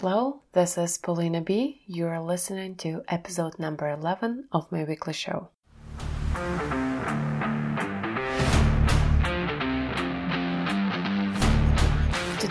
Hello, this is Paulina B. You are listening to episode number 11 of my weekly show.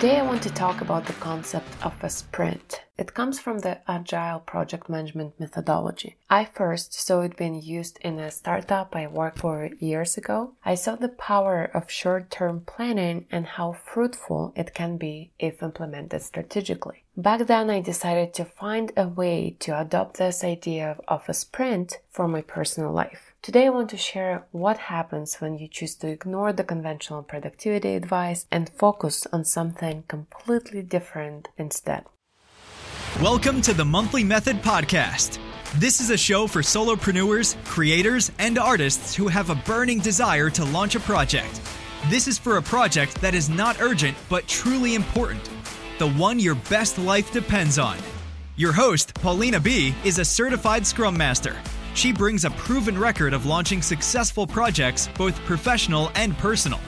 Today, I want to talk about the concept of a sprint. It comes from the Agile project management methodology. I first saw it being used in a startup I worked for years ago. I saw the power of short term planning and how fruitful it can be if implemented strategically. Back then, I decided to find a way to adopt this idea of a sprint for my personal life. Today, I want to share what happens when you choose to ignore the conventional productivity advice and focus on something completely different instead. Welcome to the Monthly Method Podcast. This is a show for solopreneurs, creators, and artists who have a burning desire to launch a project. This is for a project that is not urgent but truly important, the one your best life depends on. Your host, Paulina B., is a certified Scrum Master she brings a proven record of launching successful projects, both professional and personal.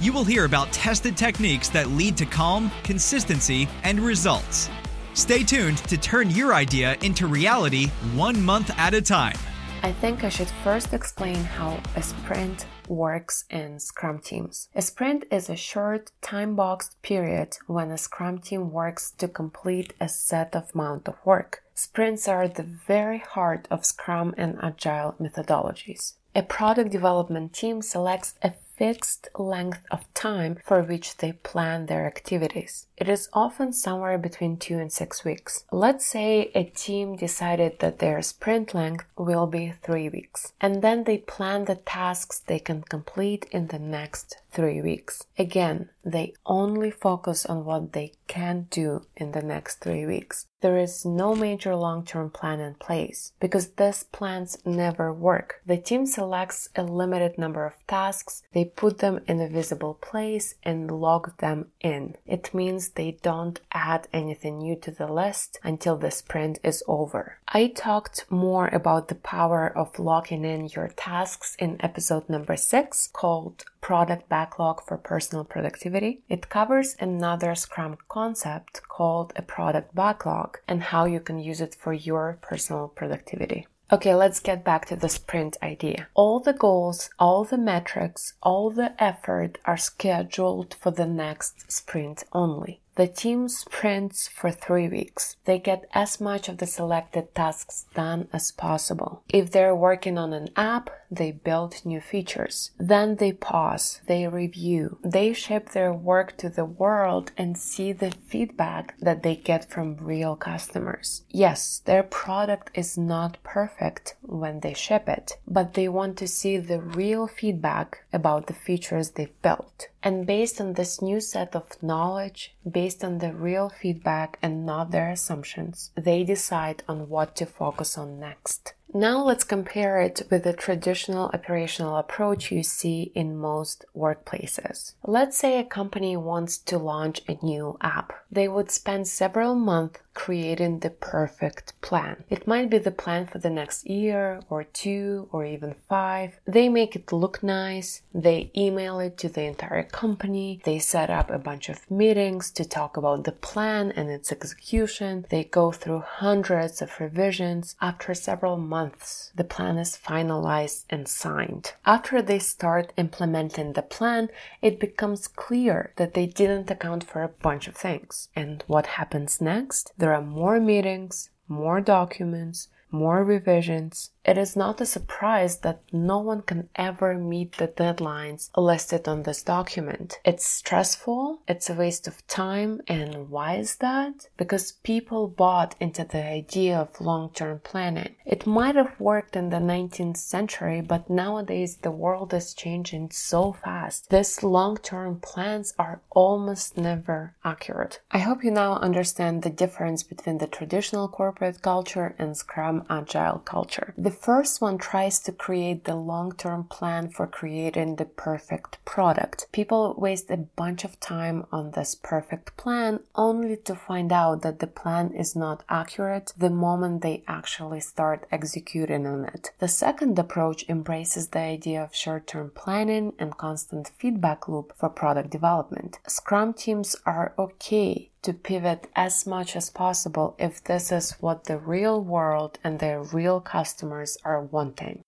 You will hear about tested techniques that lead to calm, consistency, and results. Stay tuned to turn your idea into reality one month at a time. I think I should first explain how a sprint works in Scrum teams. A sprint is a short, time boxed period when a Scrum team works to complete a set of amount of work. Sprints are the very heart of Scrum and Agile methodologies. A product development team selects a fixed length of time for which they plan their activities. It is often somewhere between two and six weeks. Let's say a team decided that their sprint length will be three weeks, and then they plan the tasks they can complete in the next three weeks. Again, they only focus on what they can do in the next three weeks. There is no major long term plan in place because these plans never work. The team selects a limited number of tasks, they put them in a visible place and log them in. It means they don't add anything new to the list until the sprint is over. I talked more about the power of logging in your tasks in episode number six called Product Backlog for Personal Productivity. It covers another Scrum concept called a product backlog and how you can use it for your personal productivity. Okay, let's get back to the sprint idea. All the goals, all the metrics, all the effort are scheduled for the next sprint only. The team sprints for three weeks. They get as much of the selected tasks done as possible. If they're working on an app, they build new features. Then they pause, they review, they ship their work to the world and see the feedback that they get from real customers. Yes, their product is not perfect when they ship it, but they want to see the real feedback about the features they've built. And based on this new set of knowledge, based on the real feedback and not their assumptions, they decide on what to focus on next. Now let's compare it with the traditional operational approach you see in most workplaces. Let's say a company wants to launch a new app. They would spend several months creating the perfect plan. It might be the plan for the next year or two or even five. They make it look nice. They email it to the entire company. They set up a bunch of meetings to talk about the plan and its execution. They go through hundreds of revisions. After several months, months, the plan is finalized and signed. After they start implementing the plan, it becomes clear that they didn't account for a bunch of things. And what happens next? There are more meetings, more documents, more revisions, it is not a surprise that no one can ever meet the deadlines listed on this document. It's stressful, it's a waste of time, and why is that? Because people bought into the idea of long term planning. It might have worked in the 19th century, but nowadays the world is changing so fast. These long term plans are almost never accurate. I hope you now understand the difference between the traditional corporate culture and Scrum Agile culture. The first one tries to create the long term plan for creating the perfect product. People waste a bunch of time on this perfect plan only to find out that the plan is not accurate the moment they actually start executing on it. The second approach embraces the idea of short term planning and constant feedback loop for product development. Scrum teams are okay to pivot as much as possible if this is what the real world and their real customers are wanting.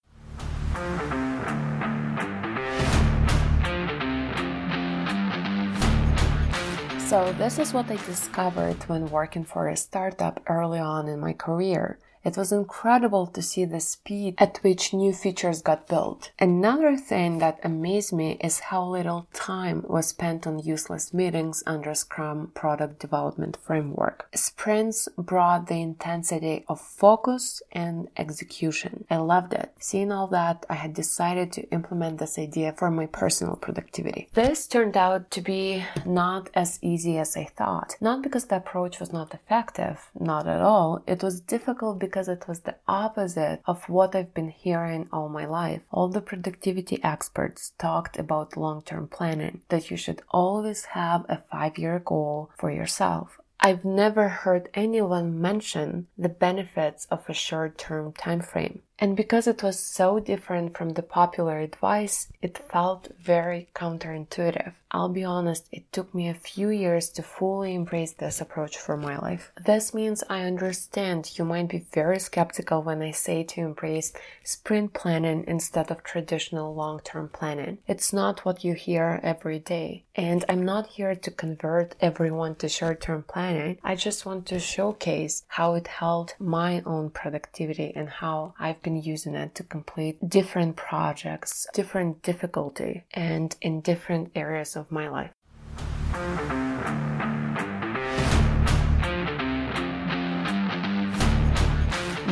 So, this is what I discovered when working for a startup early on in my career. It was incredible to see the speed at which new features got built. Another thing that amazed me is how little time was spent on useless meetings under Scrum product development framework. Sprints brought the intensity of focus and execution. I loved it. Seeing all that, I had decided to implement this idea for my personal productivity. This turned out to be not as easy as I thought. Not because the approach was not effective, not at all. It was difficult because because it was the opposite of what I've been hearing all my life. All the productivity experts talked about long term planning, that you should always have a five year goal for yourself. I've never heard anyone mention the benefits of a short term time frame. And because it was so different from the popular advice, it felt very counterintuitive. I'll be honest, it took me a few years to fully embrace this approach for my life. This means I understand you might be very skeptical when I say to embrace sprint planning instead of traditional long term planning. It's not what you hear every day. And I'm not here to convert everyone to short term planning. I just want to showcase how it helped my own productivity and how I've been using it to complete different projects, different difficulty, and in different areas of my life.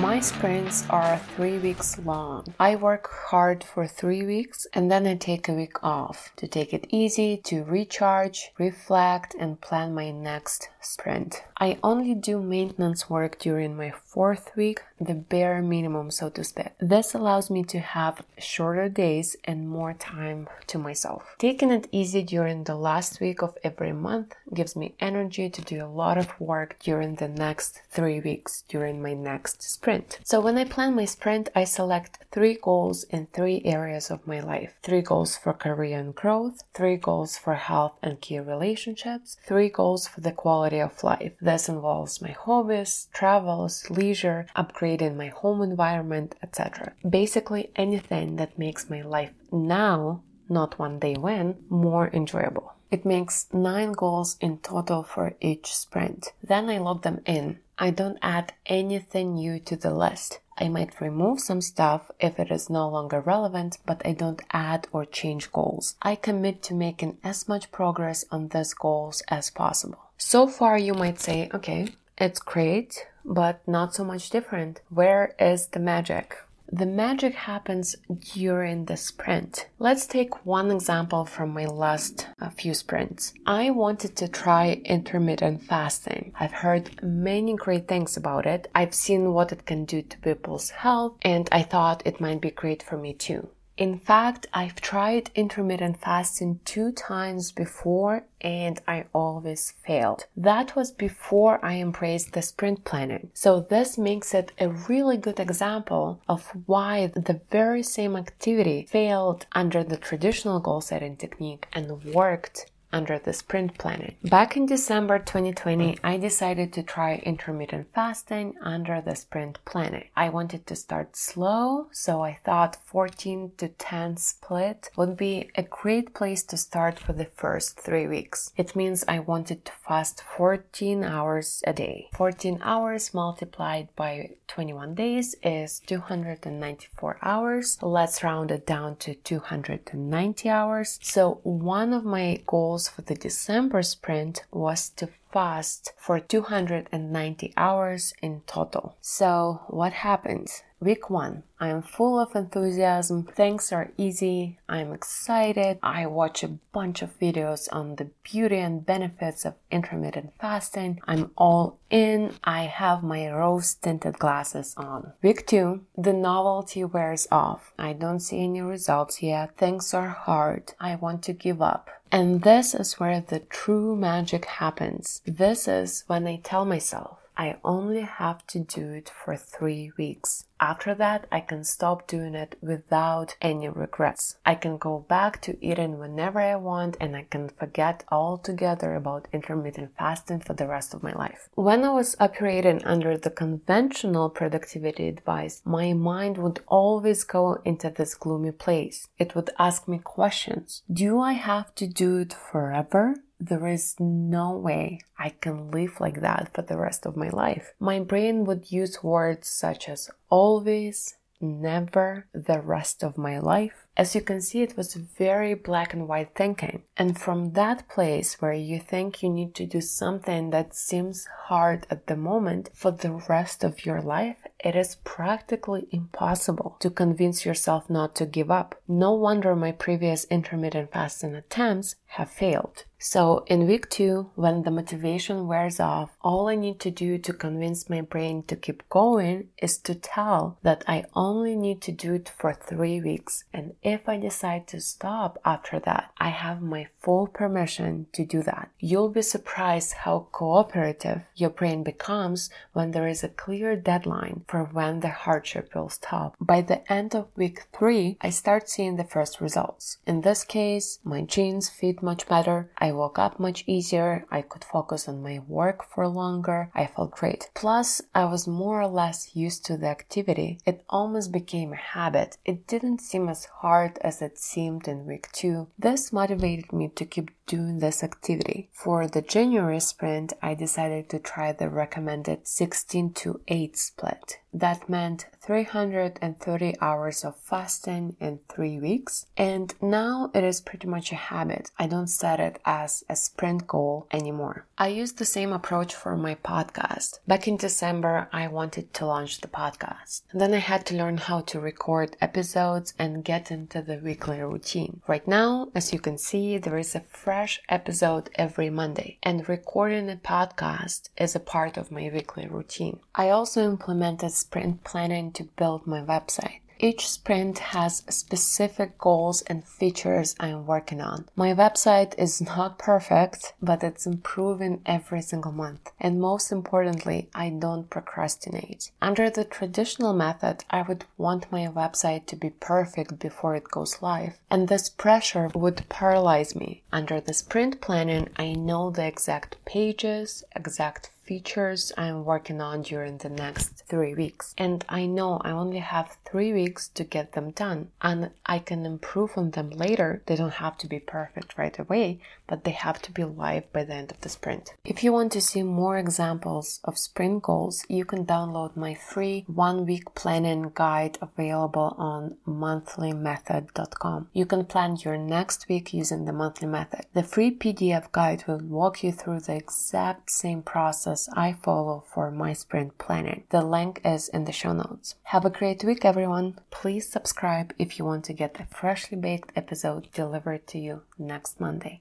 My sprints are three weeks long. I work hard for three weeks and then I take a week off to take it easy, to recharge, reflect, and plan my next sprint. I only do maintenance work during my fourth week, the bare minimum, so to speak. This allows me to have shorter days and more time to myself. Taking it easy during the last week of every month gives me energy to do a lot of work during the next three weeks during my next sprint. So when I plan my sprint, I select three goals in three areas of my life. Three goals for career and growth, three goals for health and key relationships, three goals for the quality of life. This involves my hobbies, travels, leisure, upgrading my home environment, etc. Basically anything that makes my life now, not one day when, more enjoyable. It makes nine goals in total for each sprint. Then I log them in. I don't add anything new to the list. I might remove some stuff if it is no longer relevant, but I don't add or change goals. I commit to making as much progress on these goals as possible. So far, you might say, okay, it's great, but not so much different. Where is the magic? The magic happens during the sprint. Let's take one example from my last uh, few sprints. I wanted to try intermittent fasting. I've heard many great things about it. I've seen what it can do to people's health, and I thought it might be great for me too. In fact, I've tried intermittent fasting two times before and I always failed. That was before I embraced the sprint planning. So this makes it a really good example of why the very same activity failed under the traditional goal setting technique and worked under the sprint planning. Back in December 2020, mm. I decided to try intermittent fasting under the sprint planning. I wanted to start slow, so I thought 14 to 10 split would be a great place to start for the first three weeks. It means I wanted to fast 14 hours a day. 14 hours multiplied by 21 days is 294 hours. Let's round it down to 290 hours. So one of my goals for the December sprint was to fast for 290 hours in total. So what happens? Week one, I am full of enthusiasm. Things are easy. I'm excited. I watch a bunch of videos on the beauty and benefits of intermittent fasting. I'm all in. I have my rose tinted glasses on. Week two, the novelty wears off. I don't see any results yet. Things are hard. I want to give up. And this is where the true magic happens. This is when I tell myself, I only have to do it for three weeks. After that, I can stop doing it without any regrets. I can go back to eating whenever I want and I can forget altogether about intermittent fasting for the rest of my life. When I was operating under the conventional productivity advice, my mind would always go into this gloomy place. It would ask me questions. Do I have to do it forever? there is no way I can live like that for the rest of my life. My brain would use words such as always, never, the rest of my life. As you can see, it was very black and white thinking. And from that place where you think you need to do something that seems hard at the moment for the rest of your life, it is practically impossible to convince yourself not to give up. No wonder my previous intermittent fasting attempts have failed. So, in week two, when the motivation wears off, all I need to do to convince my brain to keep going is to tell that I only need to do it for three weeks. And if I decide to stop after that, I have my full permission to do that. You'll be surprised how cooperative your brain becomes when there is a clear deadline for when the hardship will stop. By the end of week three, I start seeing the first results. In this case, my jeans fit much better. I woke up much easier. I could focus on my work for longer. I felt great. Plus, I was more or less used to the activity. It almost became a habit. It didn't seem as hard as it seemed in week two. This motivated me to keep doing this activity. For the January sprint, I decided to try the recommended 16 to 8 split. That meant 330 hours of fasting in three weeks. And now it is pretty much a habit. I don't set it as a sprint goal anymore. I use the same approach for my podcast. Back in December, I wanted to launch the podcast. Then I had to learn how to record episodes and get into the weekly routine. Right now, as you can see, there is a fresh episode every Monday, and recording a podcast is a part of my weekly routine. I also implemented sprint planning to build my website. Each sprint has specific goals and features I'm working on. My website is not perfect, but it's improving every single month. And most importantly, I don't procrastinate. Under the traditional method, I would want my website to be perfect before it goes live. And this pressure would paralyze me. Under the sprint planning, I know the exact pages, exact features I'm working on during the next three weeks. And I know I only have three weeks to get them done and I can improve on them later. They don't have to be perfect right away, but they have to be live by the end of the sprint. If you want to see more examples of sprint goals, you can download my free one week planning guide available on monthlymethod.com. You can plan your next week using the monthly method. The free PDF guide will walk you through the exact same process process I follow for my sprint planning. The link is in the show notes. Have a great week, everyone. Please subscribe if you want to get a freshly baked episode delivered to you next Monday.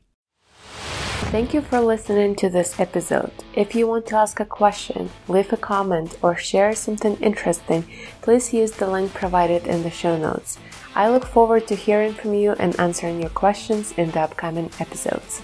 Thank you for listening to this episode. If you want to ask a question, leave a comment, or share something interesting, please use the link provided in the show notes. I look forward to hearing from you and answering your questions in the upcoming episodes.